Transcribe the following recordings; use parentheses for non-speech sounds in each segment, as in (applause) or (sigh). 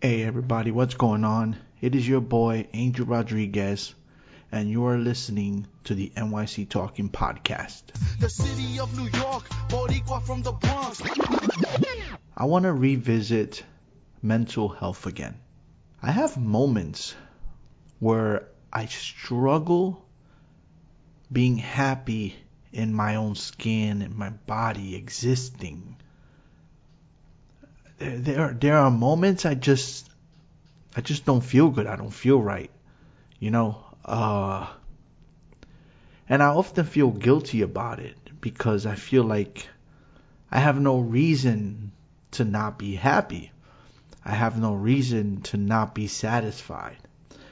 Hey everybody, what's going on? It is your boy Angel Rodriguez, and you are listening to the NYC Talking Podcast. The city of New York, Boricua from the Bronx. I want to revisit mental health again. I have moments where I struggle being happy in my own skin, and my body, existing there there are moments I just I just don't feel good. I don't feel right. You know, uh and I often feel guilty about it because I feel like I have no reason to not be happy. I have no reason to not be satisfied.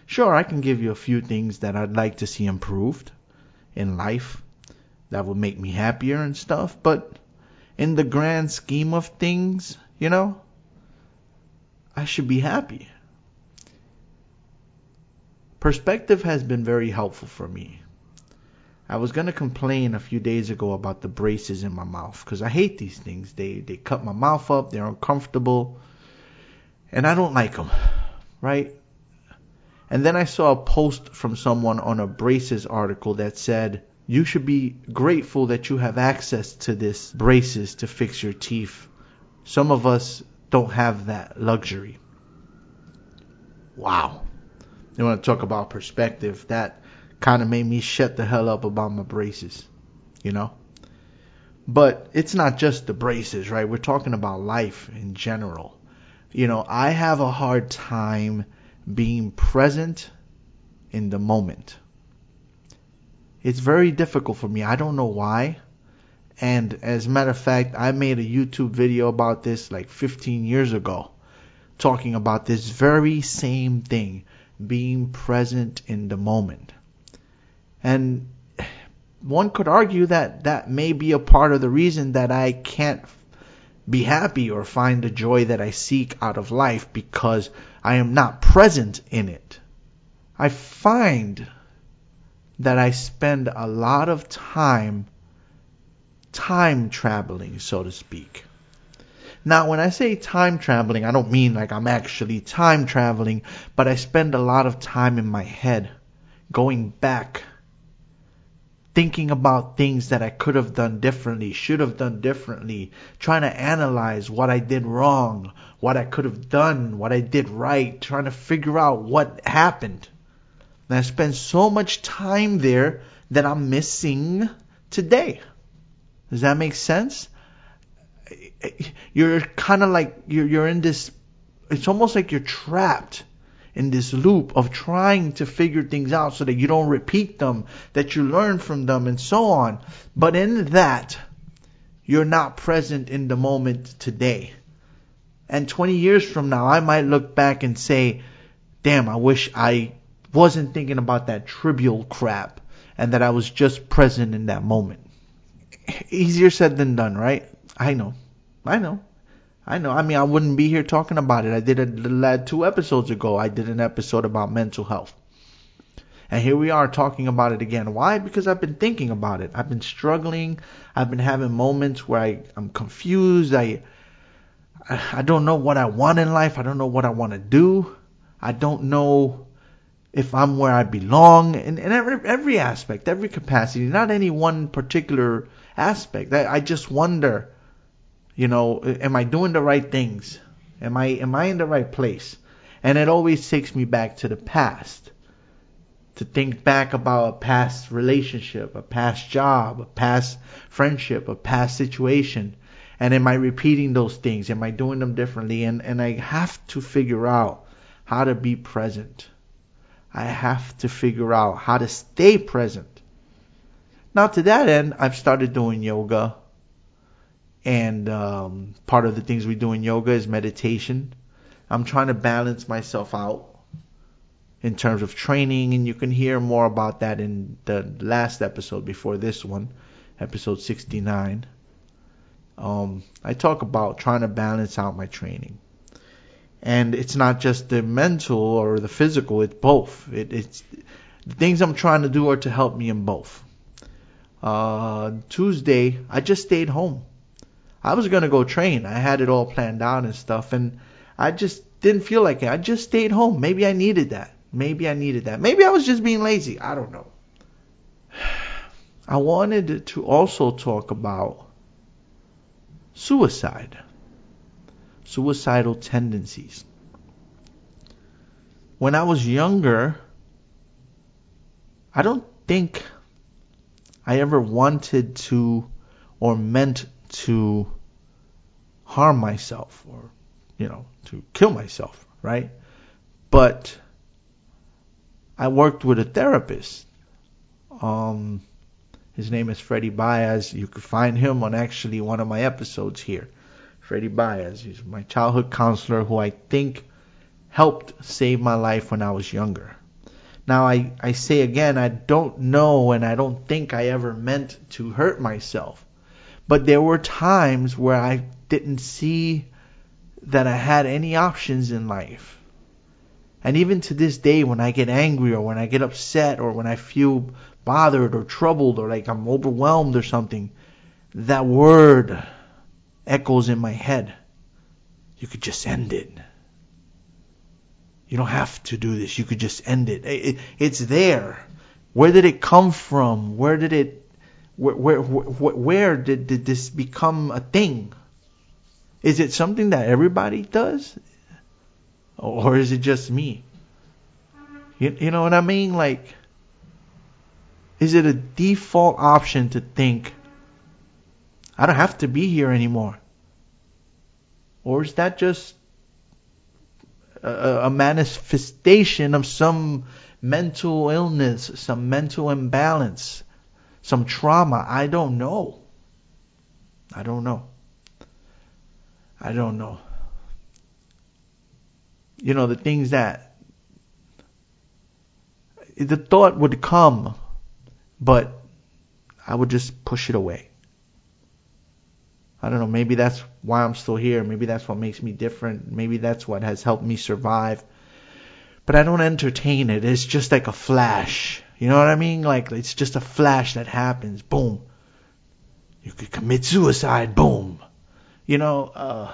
Sure, I can give you a few things that I'd like to see improved in life that would make me happier and stuff, but in the grand scheme of things, you know, I should be happy. Perspective has been very helpful for me. I was going to complain a few days ago about the braces in my mouth because I hate these things. They they cut my mouth up, they're uncomfortable, and I don't like them, right? And then I saw a post from someone on a braces article that said, "You should be grateful that you have access to this braces to fix your teeth. Some of us don't have that luxury. Wow. You want to talk about perspective? That kind of made me shut the hell up about my braces, you know? But it's not just the braces, right? We're talking about life in general. You know, I have a hard time being present in the moment. It's very difficult for me. I don't know why. And as a matter of fact, I made a YouTube video about this like 15 years ago, talking about this very same thing, being present in the moment. And one could argue that that may be a part of the reason that I can't be happy or find the joy that I seek out of life because I am not present in it. I find that I spend a lot of time time traveling, so to speak. Now, when I say time traveling, I don't mean like I'm actually time traveling, but I spend a lot of time in my head going back, thinking about things that I could have done differently, should have done differently, trying to analyze what I did wrong, what I could have done, what I did right, trying to figure out what happened. And I spend so much time there that I'm missing today. Does that make sense? You're kind of like you're you're in this. It's almost like you're trapped in this loop of trying to figure things out so that you don't repeat them, that you learn from them, and so on. But in that, you're not present in the moment today. And 20 years from now, I might look back and say, damn, I wish I wasn't thinking about that trivial crap and that I was just present in that moment easier said than done, right? I know. I know. I know. I mean, I wouldn't be here talking about it. I did it two episodes ago. I did an episode about mental health. And here we are talking about it again. Why? Because I've been thinking about it. I've been struggling. I've been having moments where I, I'm confused. I, I don't know what I want in life. I don't know what I want to do. I don't know if I'm where I belong in, every, every aspect, every capacity, not any one particular aspect. I, I just wonder, you know, am I doing the right things? Am I am I in the right place? And it always takes me back to the past. To think back about a past relationship, a past job, a past friendship, a past situation. And am I repeating those things? Am I doing them differently? And and I have to figure out how to be present. I have to figure out how to stay present. Now, to that end, I've started doing yoga. And um, part of the things we do in yoga is meditation. I'm trying to balance myself out in terms of training, and you can hear more about that in the last episode before this one, episode 69. Um, I talk about trying to balance out my training. And it's not just the mental or the physical, it's both. It, it's the things I'm trying to do are to help me in both uh, Tuesday, I just stayed home. I was gonna go train. I had it all planned out and stuff, and I just didn't feel like it. I just stayed home. Maybe I needed that. Maybe I needed that. Maybe I was just being lazy. I don't know. (sighs) I wanted to also talk about suicide, suicidal tendencies. When I was younger, I don't think I ever wanted to or meant to harm myself or, you know, to kill myself, right? But I worked with a therapist. Um, his name is Freddie Baez. You can find him on actually one of my episodes here. Freddie Baez. He's my childhood counselor who I think helped save my life when I was younger. Now, I, I say again, I don't know and I don't think I ever meant to hurt myself. But there were times where I didn't see that I had any options in life. And even to this day, when I get angry or when I get upset or when I feel bothered or troubled or like I'm overwhelmed or something, that word echoes in my head. You could just end it. You don't have to do this. You could just end it. it it's there. Where did it come from? Where did it, where, where, where, where did, did this become a thing? Is it something that everybody does? Or is it just me? You, you know what I mean? Like, is it a default option to think, I don't have to be here anymore? Or is that just a, a manifestation of some mental illness, some mental imbalance, some trauma? I don't know. I don't know. I don't know. You know, the things that the thought would come but I would just push it away. I don't know, maybe that's why I'm still here. Maybe that's what makes me different. Maybe that's what has helped me survive. But I don't entertain it. It's just like a flash. You know what I mean? Like it's just a flash that happens. Boom. You could commit suicide. Boom. You know, uh,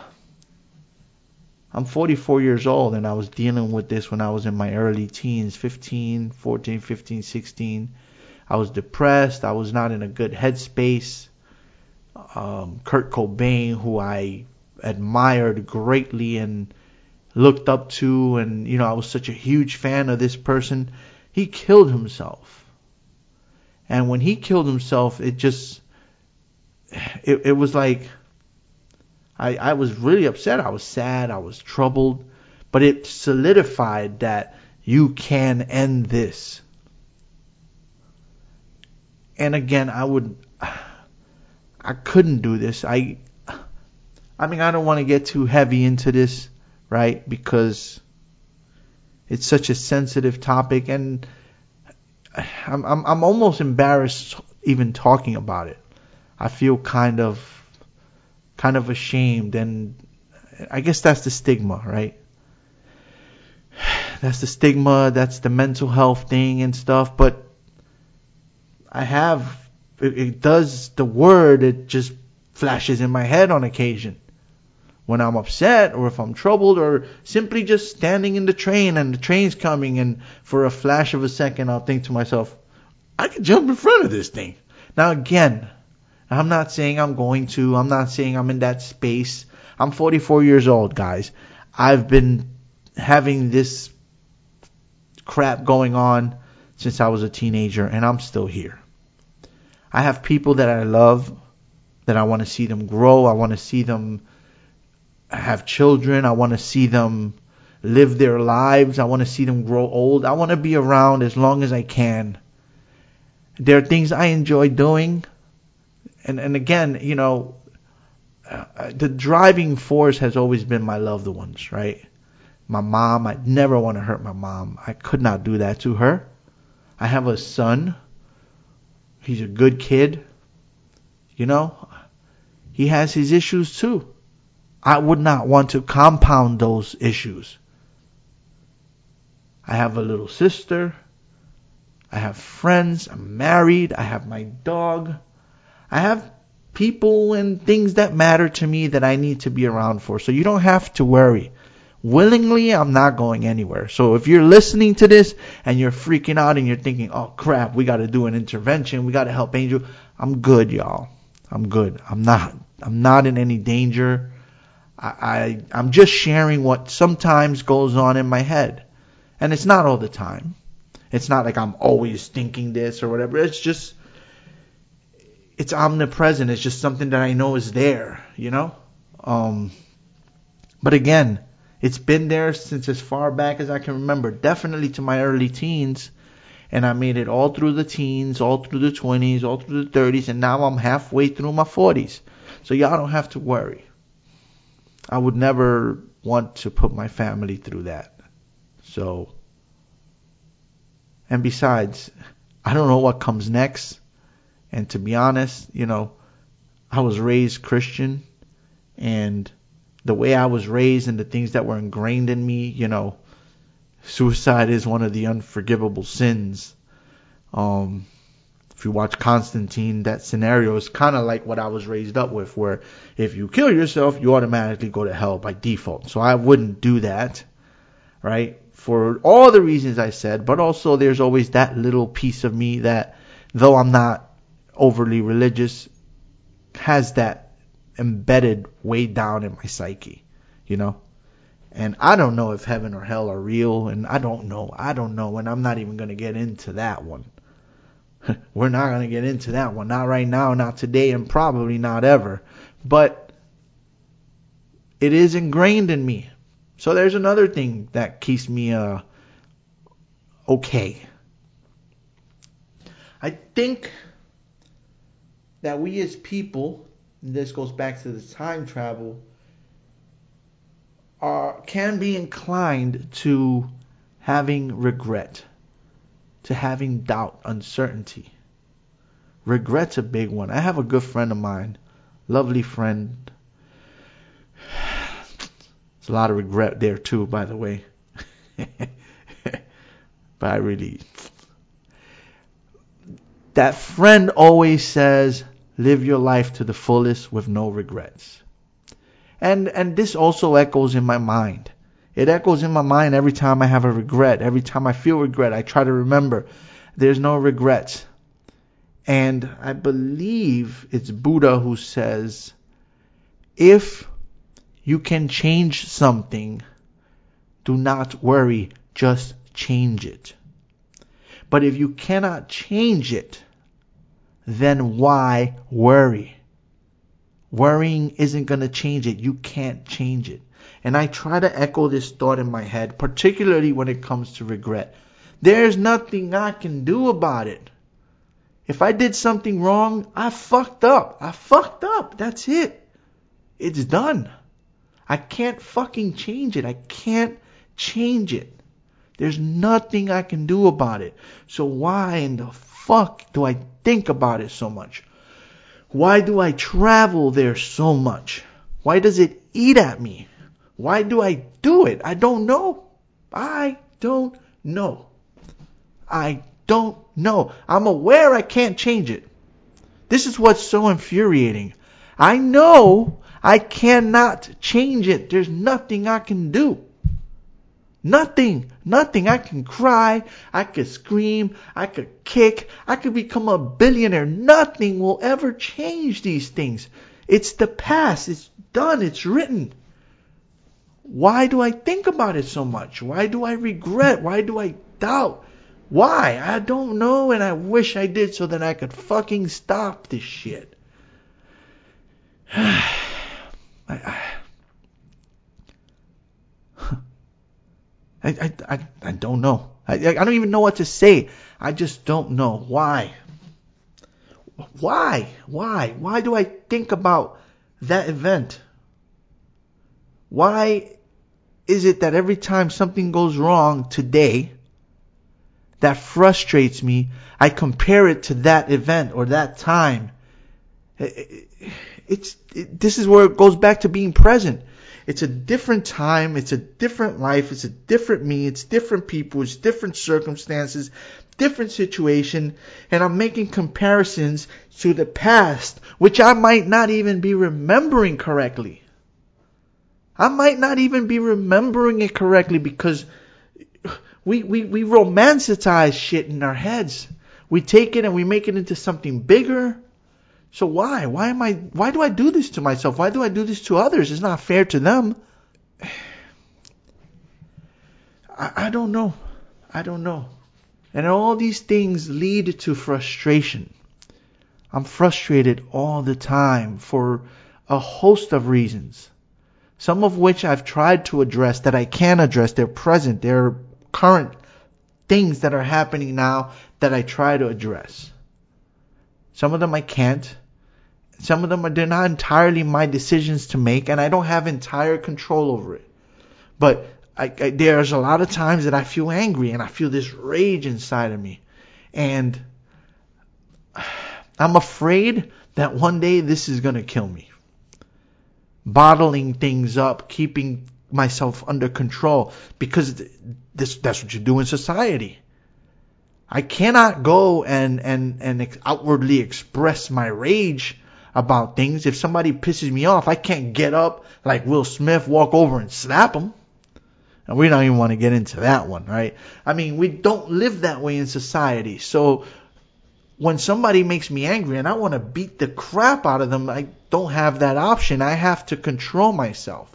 I'm 44 years old and I was dealing with this when I was in my early teens, 15, 14, 15, 16. I was depressed. I was not in a good headspace. Um, Kurt Cobain, who I admired greatly and looked up to, and you know, I was such a huge fan of this person. He killed himself. And when he killed himself, it just, it, it was like, I, I was really upset. I was sad. I was troubled. But it solidified that you can end this and again, I would, I couldn't do this. I, I mean, I don't want to get too heavy into this, right? Because it's such a sensitive topic, and I'm, I'm, I'm almost embarrassed even talking about it. I feel kind of, kind of ashamed, and I guess that's the stigma, right? That's the stigma. That's the mental health thing and stuff, but I have it, it does the word it just flashes in my head on occasion when I'm upset or if I'm troubled or simply just standing in the train and the train's coming and for a flash of a second I'll think to myself, I could jump in front of this thing. Now again, I'm not saying I'm going to, I'm not saying I'm in that space. I'm 44 years old, guys. I've been having this crap going on since I was a teenager and I'm still here. I have people that I love that I want to see them grow. I want to see them have children. I want to see them live their lives. I want to see them grow old. I want to be around as long as I can. There are things I enjoy doing. And, and again, you know, uh, the driving force has always been my loved ones, right? My mom, I never want to hurt my mom. I could not do that to her. I have a son He's a good kid. You know, he has his issues too. I would not want to compound those issues. I have a little sister. I have friends. I'm married. I have my dog. I have people and things that matter to me that I need to be around for. So you don't have to worry. Willingly, I'm not going anywhere. So if you're listening to this and you're freaking out and you're thinking, oh crap, we got to do an intervention, we got to help Angel, I'm good, y'all. I'm good. I'm not. I'm not in any danger. I, I I'm just sharing what sometimes goes on in my head, and it's not all the time. It's not like I'm always thinking this or whatever. It's just it's omnipresent. It's just something that I know is there, you know? Um but again, it's been there since as far back as I can remember, definitely to my early teens. And I made it all through the teens, all through the 20s, all through the 30s, and now I'm halfway through my 40s. So y'all don't have to worry. I would never want to put my family through that. So, and besides, I don't know what comes next. And to be honest, you know, I was raised Christian and the way I was raised and the things that were ingrained in me, you know, suicide is one of the unforgivable sins. Um, if you watch Constantine, that scenario is kind of like what I was raised up with, where if you kill yourself, you automatically go to hell by default. So I wouldn't do that, right? For all the reasons I said, but also there's always that little piece of me that, though I'm not overly religious, has that embedded way down in my psyche, you know? And I don't know if heaven or hell are real, and I don't know. I don't know, and I'm not even going to get into that one. (laughs) We're not going to get into that one. Not right now, not today, and probably not ever. But it is ingrained in me. So there's another thing that keeps me uh, okay. I think that we as people, this goes back to the time travel, are can be inclined to having regret, to having doubt, uncertainty. Regret's a big one. I have a good friend of mine, lovely friend. There's a lot of regret there too, by the way. (laughs) but I really that friend always says live your life to the fullest with no regrets. And and this also echoes in my mind. It echoes in my mind every time I have a regret. Every time I feel regret, I try to remember there's no regrets. And I believe it's Buddha who says, if you can change something, do not worry, just change it. But if you cannot change it, then why worry? Worrying isn't going to change it. You can't change it. And I try to echo this thought in my head, particularly when it comes to regret. There's nothing I can do about it. If I did something wrong, I fucked up. I fucked up. That's it. It's done. I can't fucking change it. I can't change it. There's nothing I can do about it. So why in the fuck do I think about it so much? Why do I travel there so much? Why does it eat at me? Why do I do it? I don't know. I don't know. I don't know. I'm aware I can't change it. This is what's so infuriating. I know I cannot change it. There's nothing I can do. Nothing, nothing. I can cry, I could scream, I could kick, I could become a billionaire. Nothing will ever change these things. It's the past, it's done, it's written. Why do I think about it so much? Why do I regret? Why do I doubt? Why? I don't know, and I wish I did so that I could fucking stop this shit. (sighs) I, I, I, I, I, I don't know. I, I don't even know what to say. I just don't know. Why? Why? Why? Why do I think about that event? Why is it that every time something goes wrong today that frustrates me, I compare it to that event or that time? It's, it, this is where it goes back to being present. It's a different time. It's a different life. It's a different me. It's different people. It's different circumstances, different situation. And I'm making comparisons to the past, which I might not even be remembering correctly. I might not even be remembering it correctly because we, we, we romanticize shit in our heads. We take it and we make it into something bigger. So why? Why am I, why do I do this to myself? Why do I do this to others? It's not fair to them. I, I don't know. I don't know. And all these things lead to frustration. I'm frustrated all the time for a host of reasons. Some of which I've tried to address that I can address. They're present. They're current things that are happening now that I try to address. Some of them I can't. Some of them are they're not entirely my decisions to make, and I don't have entire control over it. But I, I, there's a lot of times that I feel angry and I feel this rage inside of me, and I'm afraid that one day this is gonna kill me. Bottling things up, keeping myself under control, because this that's what you do in society. I cannot go and and and outwardly express my rage about things. If somebody pisses me off, I can't get up like Will Smith, walk over and slap him. And we don't even want to get into that one, right? I mean, we don't live that way in society. So when somebody makes me angry and I want to beat the crap out of them, I don't have that option. I have to control myself.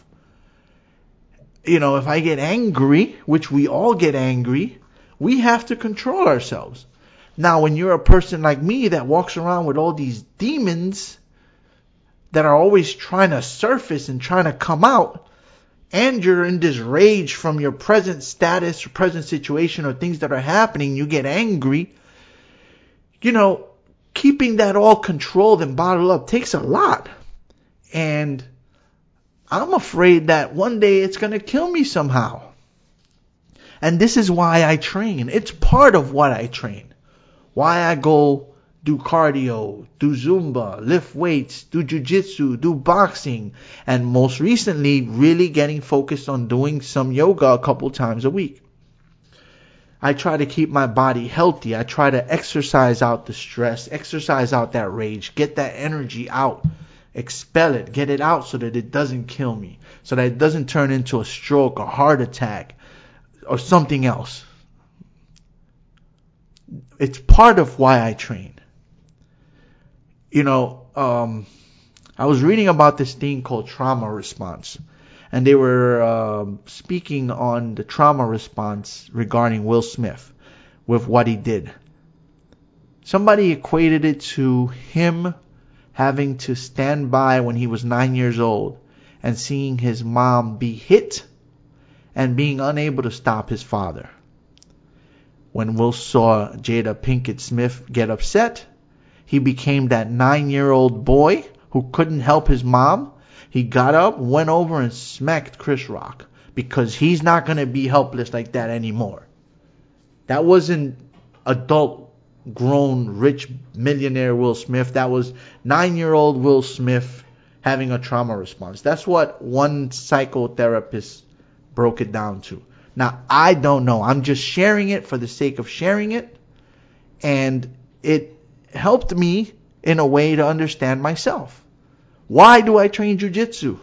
You know, if I get angry, which we all get angry, we have to control ourselves. Now, when you're a person like me that walks around with all these demons that are always trying to surface and trying to come out, and you're in this rage from your present status or present situation or things that are happening, you get angry, you know, keeping that all controlled and bottled up takes a lot. And I'm afraid that one day it's going to kill me somehow. And this is why I train. It's part of what I train. Why I go do cardio, do Zumba, lift weights, do jujitsu, do boxing, and most recently, really getting focused on doing some yoga a couple times a week. I try to keep my body healthy. I try to exercise out the stress, exercise out that rage, get that energy out, expel it, get it out so that it doesn't kill me, so that it doesn't turn into a stroke, a heart attack, or something else. It's part of why I train. You know, um, I was reading about this thing called trauma response and they were um, speaking on the trauma response regarding Will Smith with what he did. Somebody equated it to him having to stand by when he was nine years old and seeing his mom be hit and being unable to stop his father. When Will saw Jada Pinkett Smith get upset, he became that nine year old boy who couldn't help his mom he got up, went over and smacked Chris Rock because he's not going to be helpless like that anymore. That wasn't adult, grown, rich millionaire Will Smith. That was nine year old Will Smith having a trauma response. That's what one psychotherapist broke it down to. Now, I don't know. I'm just sharing it for the sake of sharing it. And it helped me in a way to understand myself. Why do I train jujitsu?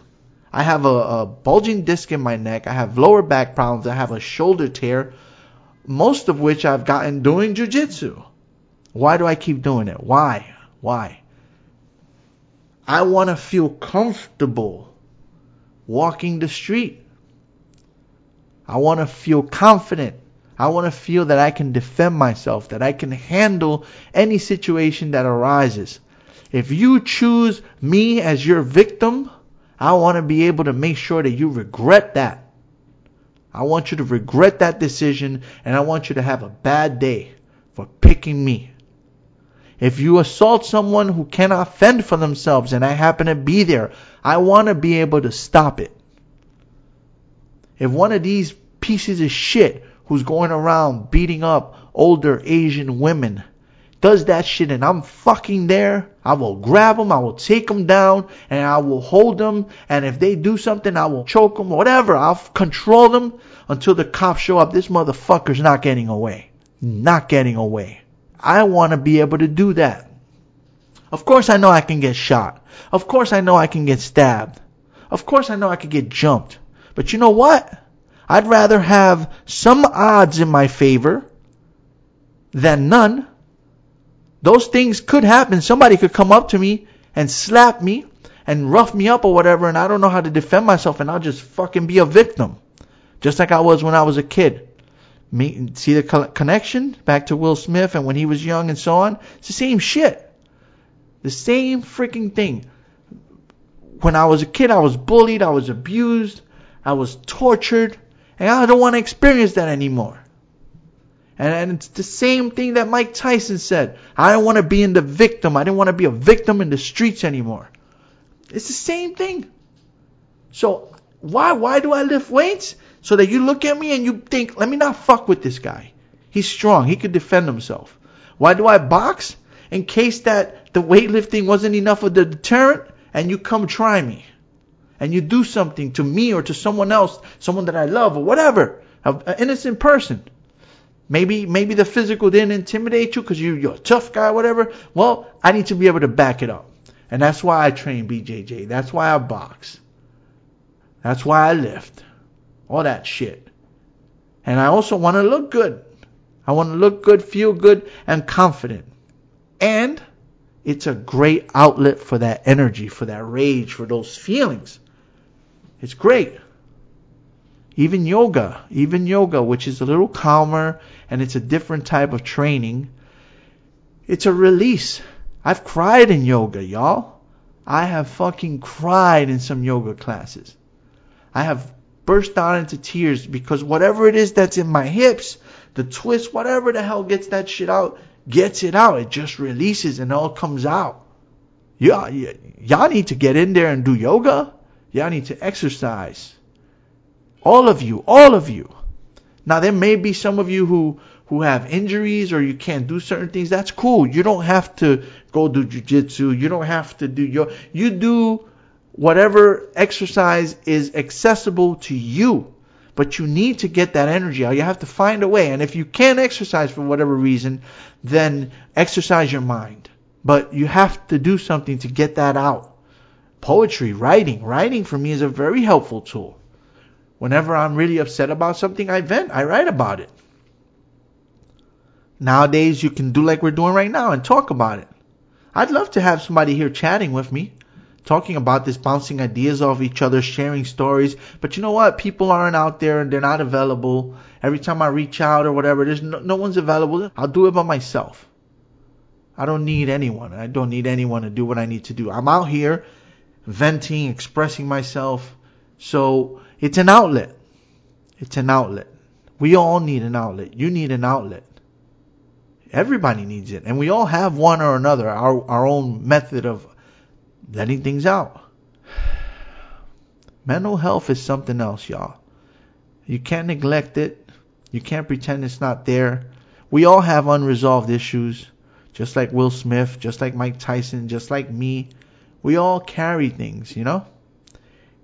I have a, a bulging disc in my neck. I have lower back problems. I have a shoulder tear, most of which I've gotten doing jujitsu. Why do I keep doing it? Why? Why? I want to feel comfortable walking the street. I want to feel confident. I want to feel that I can defend myself, that I can handle any situation that arises. If you choose me as your victim, I want to be able to make sure that you regret that. I want you to regret that decision and I want you to have a bad day for picking me. If you assault someone who cannot fend for themselves and I happen to be there, I want to be able to stop it. If one of these pieces of shit who's going around beating up older Asian women does that shit and I'm fucking there, I will grab them, I will take them down, and I will hold them, and if they do something, I will choke them, whatever. I'll control them until the cops show up. This motherfucker's not getting away. Not getting away. I want to be able to do that. Of course I know I can get shot. Of course I know I can get stabbed. Of course I know I can get jumped. But you know what? I'd rather have some odds in my favor than none. Those things could happen. Somebody could come up to me and slap me and rough me up or whatever, and I don't know how to defend myself, and I'll just fucking be a victim. Just like I was when I was a kid. See the connection back to Will Smith and when he was young and so on? It's the same shit. The same freaking thing. When I was a kid, I was bullied, I was abused, I was tortured, and I don't want to experience that anymore. And, and it's the same thing that Mike Tyson said. I don't want to be in the victim. I don't want to be a victim in the streets anymore. It's the same thing. So why why do I lift weights? So that you look at me and you think, let me not fuck with this guy. He's strong. He could defend himself. Why do I box? In case that the weightlifting wasn't enough of the deterrent and you come try me. And you do something to me or to someone else, someone that I love or whatever, an innocent person. Maybe maybe the physical didn't intimidate you because you, you're a tough guy, whatever. Well, I need to be able to back it up. And that's why I train BJJ. That's why I box. That's why I lift. All that shit. And I also want to look good. I want to look good, feel good, and confident. And it's a great outlet for that energy, for that rage, for those feelings. It's great. Even yoga, even yoga, which is a little calmer and it's a different type of training, it's a release. I've cried in yoga, y'all. I have fucking cried in some yoga classes. I have burst out into tears because whatever it is that's in my hips, the twist, whatever the hell gets that shit out, gets it out. It just releases and all comes out. Yeah, y'all need to get in there and do yoga. Y'all need to exercise. All of you, all of you. Now there may be some of you who who have injuries or you can't do certain things, that's cool. You don't have to go do jujitsu. You don't have to do your, you do whatever exercise is accessible to you. But you need to get that energy out. You have to find a way. And if you can't exercise for whatever reason, then exercise your mind. But you have to do something to get that out. Poetry, writing. Writing for me is a very helpful tool. Whenever I'm really upset about something, I vent, I write about it. Nowadays, you can do like we're doing right now and talk about it. I'd love to have somebody here chatting with me, talking about this, bouncing ideas off each other, sharing stories. But you know what? People aren't out there and they're not available. Every time I reach out or whatever, there's no, no one's available. I'll do it by myself. I don't need anyone. I don't need anyone to do what I need to do. I'm out here venting, expressing myself. So it's an outlet. It's an outlet. We all need an outlet. You need an outlet. Everybody needs it. And we all have one or another, our, our own method of letting things out. Mental health is something else, y'all. You can't neglect it. You can't pretend it's not there. We all have unresolved issues, just like Will Smith, just like Mike Tyson, just like me. We all carry things, you know?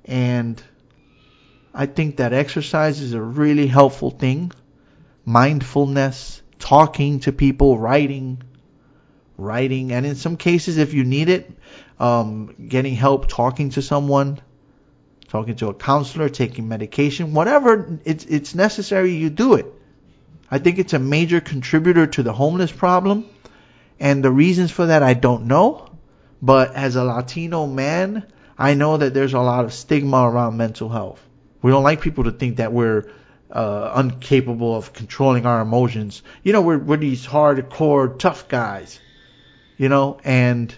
And I think that exercise is a really helpful thing. Mindfulness, talking to people, writing, writing, and in some cases, if you need it, um, getting help, talking to someone, talking to a counselor, taking medication, whatever it's it's necessary, you do it. I think it's a major contributor to the homeless problem, and the reasons for that I don't know. But as a Latino man, I know that there's a lot of stigma around mental health. We don't like people to think that we're uh, incapable of controlling our emotions. You know, we're, we're these hardcore tough guys, you know, and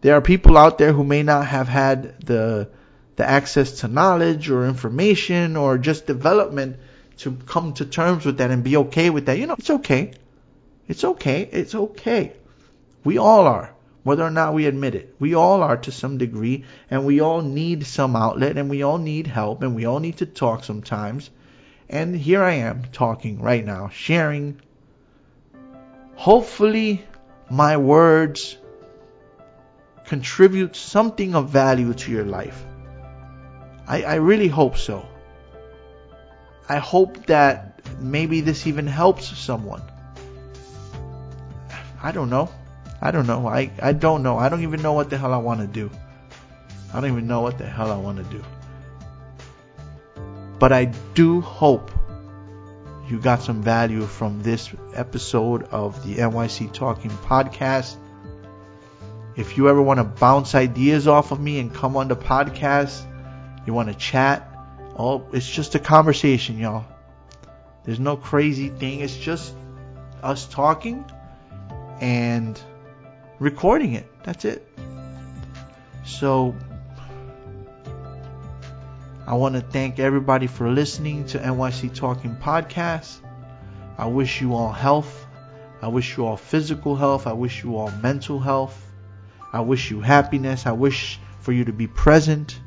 there are people out there who may not have had the the access to knowledge or information or just development to come to terms with that and be okay with that. You know, it's okay. It's okay. It's okay. We all are, whether or not we admit it. We all are to some degree, and we all need some outlet, and we all need help, and we all need to talk sometimes. And here I am talking right now, sharing. Hopefully, my words contribute something of value to your life. I, I really hope so. I hope that maybe this even helps someone. I don't know. I don't know. I, I don't know. I don't even know what the hell I want to do. I don't even know what the hell I want to do. But I do hope you got some value from this episode of the NYC Talking podcast. If you ever want to bounce ideas off of me and come on the podcast, you want to chat, oh, it's just a conversation, y'all. There's no crazy thing. It's just us talking and recording it. That's it. So I want to thank everybody for listening to NYC Talking Podcast. I wish you all health. I wish you all physical health. I wish you all mental health. I wish you happiness. I wish for you to be present.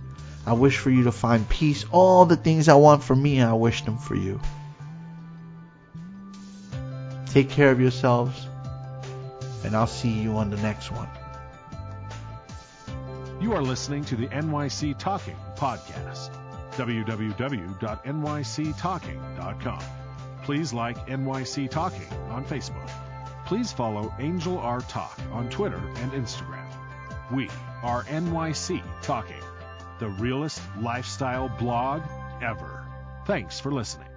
I wish for you to find peace. All the things I want for me, I wish them for you. Take care of yourselves, and I'll see you on the next one. You are listening to the NYC Talking Podcast. www.nyctalking.com. Please like NYC Talking on Facebook. Please follow Angel R Talk on Twitter and Instagram. We are NYC Talking, the realest lifestyle blog ever. Thanks for listening.